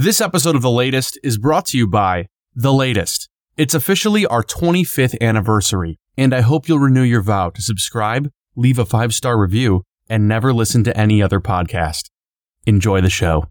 This episode of The Latest is brought to you by The Latest. It's officially our 25th anniversary, and I hope you'll renew your vow to subscribe, leave a five star review, and never listen to any other podcast. Enjoy the show.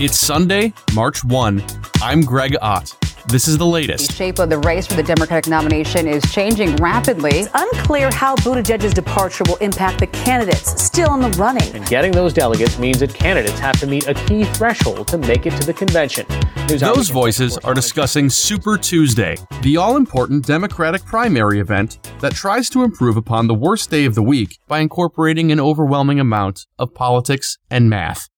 It's Sunday, March 1. I'm Greg Ott. This is the latest. The shape of the race for the Democratic nomination is changing rapidly. It's unclear how Buttigieg's departure will impact the candidates still in the running. And getting those delegates means that candidates have to meet a key threshold to make it to the convention. News Those voices are discussing Super Tuesday, the all important Democratic primary event that tries to improve upon the worst day of the week by incorporating an overwhelming amount of politics and math.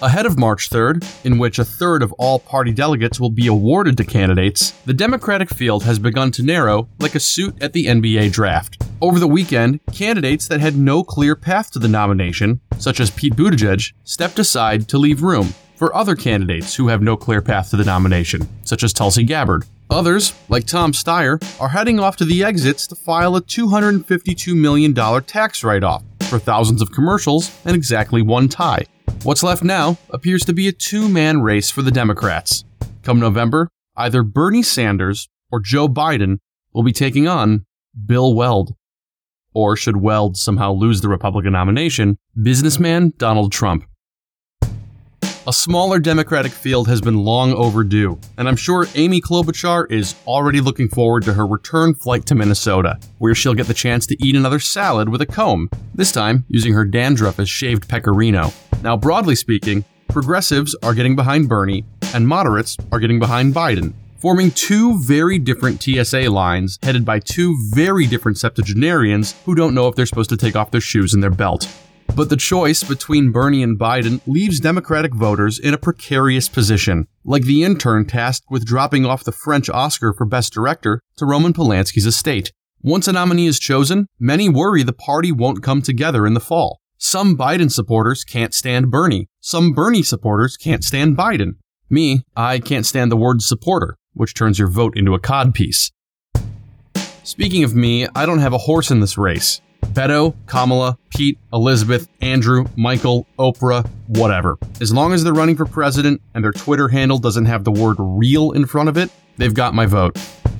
Ahead of March 3rd, in which a third of all party delegates will be awarded to candidates, the Democratic field has begun to narrow like a suit at the NBA draft. Over the weekend, candidates that had no clear path to the nomination, such as Pete Buttigieg, stepped aside to leave room for other candidates who have no clear path to the nomination, such as Tulsi Gabbard. Others, like Tom Steyer, are heading off to the exits to file a $252 million tax write off for thousands of commercials and exactly one tie. What's left now appears to be a two man race for the Democrats. Come November, either Bernie Sanders or Joe Biden will be taking on Bill Weld. Or should Weld somehow lose the Republican nomination, businessman Donald Trump. A smaller Democratic field has been long overdue, and I'm sure Amy Klobuchar is already looking forward to her return flight to Minnesota, where she'll get the chance to eat another salad with a comb, this time using her dandruff as shaved pecorino. Now, broadly speaking, progressives are getting behind Bernie, and moderates are getting behind Biden, forming two very different TSA lines headed by two very different septuagenarians who don't know if they're supposed to take off their shoes and their belt. But the choice between Bernie and Biden leaves Democratic voters in a precarious position, like the intern tasked with dropping off the French Oscar for Best Director to Roman Polanski's estate. Once a nominee is chosen, many worry the party won't come together in the fall. Some Biden supporters can't stand Bernie. Some Bernie supporters can't stand Biden. Me, I can't stand the word supporter, which turns your vote into a codpiece. Speaking of me, I don't have a horse in this race. Beto, Kamala, Pete, Elizabeth, Andrew, Michael, Oprah, whatever. As long as they're running for president and their Twitter handle doesn't have the word real in front of it, they've got my vote.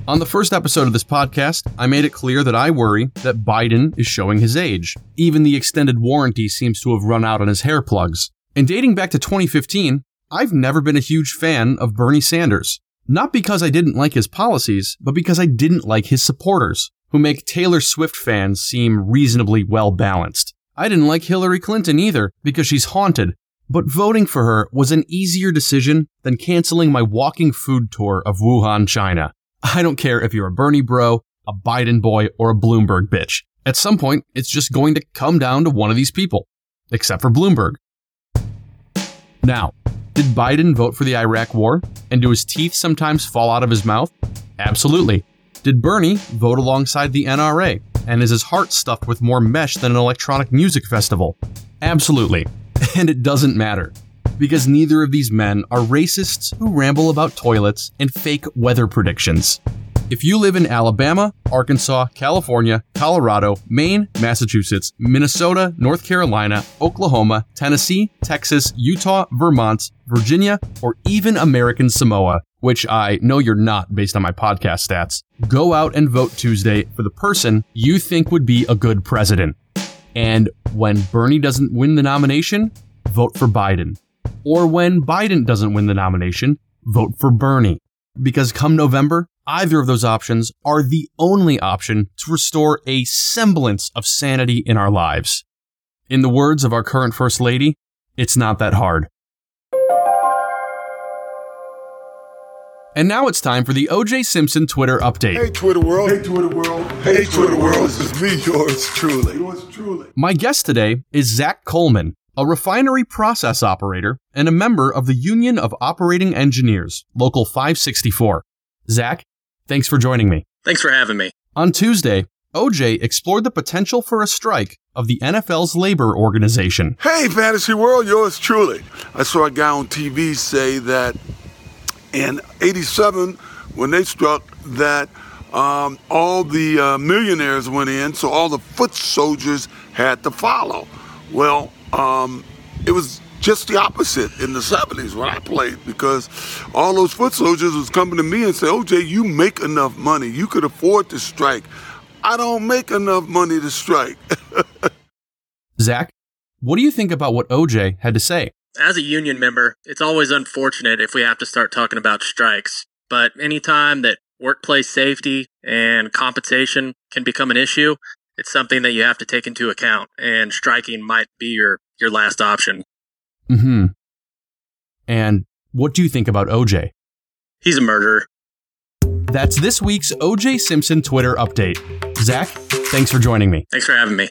On the first episode of this podcast, I made it clear that I worry that Biden is showing his age. Even the extended warranty seems to have run out on his hair plugs. And dating back to 2015, I've never been a huge fan of Bernie Sanders. Not because I didn't like his policies, but because I didn't like his supporters, who make Taylor Swift fans seem reasonably well balanced. I didn't like Hillary Clinton either, because she's haunted, but voting for her was an easier decision than canceling my walking food tour of Wuhan, China. I don't care if you're a Bernie bro, a Biden boy, or a Bloomberg bitch. At some point, it's just going to come down to one of these people. Except for Bloomberg. Now, did Biden vote for the Iraq war? And do his teeth sometimes fall out of his mouth? Absolutely. Did Bernie vote alongside the NRA? And is his heart stuffed with more mesh than an electronic music festival? Absolutely. And it doesn't matter. Because neither of these men are racists who ramble about toilets and fake weather predictions. If you live in Alabama, Arkansas, California, Colorado, Maine, Massachusetts, Minnesota, North Carolina, Oklahoma, Tennessee, Texas, Utah, Vermont, Virginia, or even American Samoa, which I know you're not based on my podcast stats, go out and vote Tuesday for the person you think would be a good president. And when Bernie doesn't win the nomination, vote for Biden. Or when Biden doesn't win the nomination, vote for Bernie. Because come November, either of those options are the only option to restore a semblance of sanity in our lives. In the words of our current First Lady, it's not that hard. And now it's time for the OJ Simpson Twitter update. Hey Twitter world. Hey Twitter world. Hey Twitter world. This is me, yours truly. Yours truly. My guest today is Zach Coleman, a refinery process operator and a member of the Union of Operating Engineers, Local 564. Zach, thanks for joining me. Thanks for having me. On Tuesday, OJ explored the potential for a strike of the NFL's labor organization. Hey fantasy world, yours truly. I saw a guy on TV say that in '87, when they struck, that um, all the uh, millionaires went in, so all the foot soldiers had to follow. Well, Um, it was just the opposite in the 70s when I played because all those foot soldiers was coming to me and say, OJ, you make enough money. You could afford to strike. I don't make enough money to strike. Zach, what do you think about what OJ had to say? As a union member, it's always unfortunate if we have to start talking about strikes. But anytime that workplace safety and compensation can become an issue, it's something that you have to take into account. And striking might be your, your last option. Hmm. And what do you think about OJ? He's a murderer. That's this week's OJ Simpson Twitter update. Zach, thanks for joining me. Thanks for having me.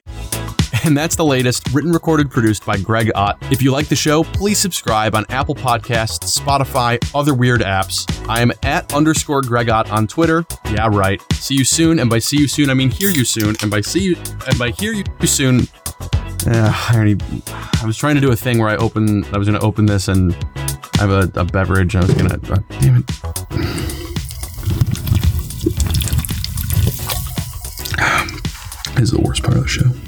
And that's the latest, written, recorded, produced by Greg Ott. If you like the show, please subscribe on Apple Podcasts, Spotify, other weird apps. I am at underscore Greg Ott on Twitter. Yeah, right. See you soon, and by see you soon, I mean hear you soon, and by see you, and by hear you soon, uh, I already, I was trying to do a thing where I open, I was going to open this and I have a, a beverage. I was going to, uh, damn it. This is the worst part of the show.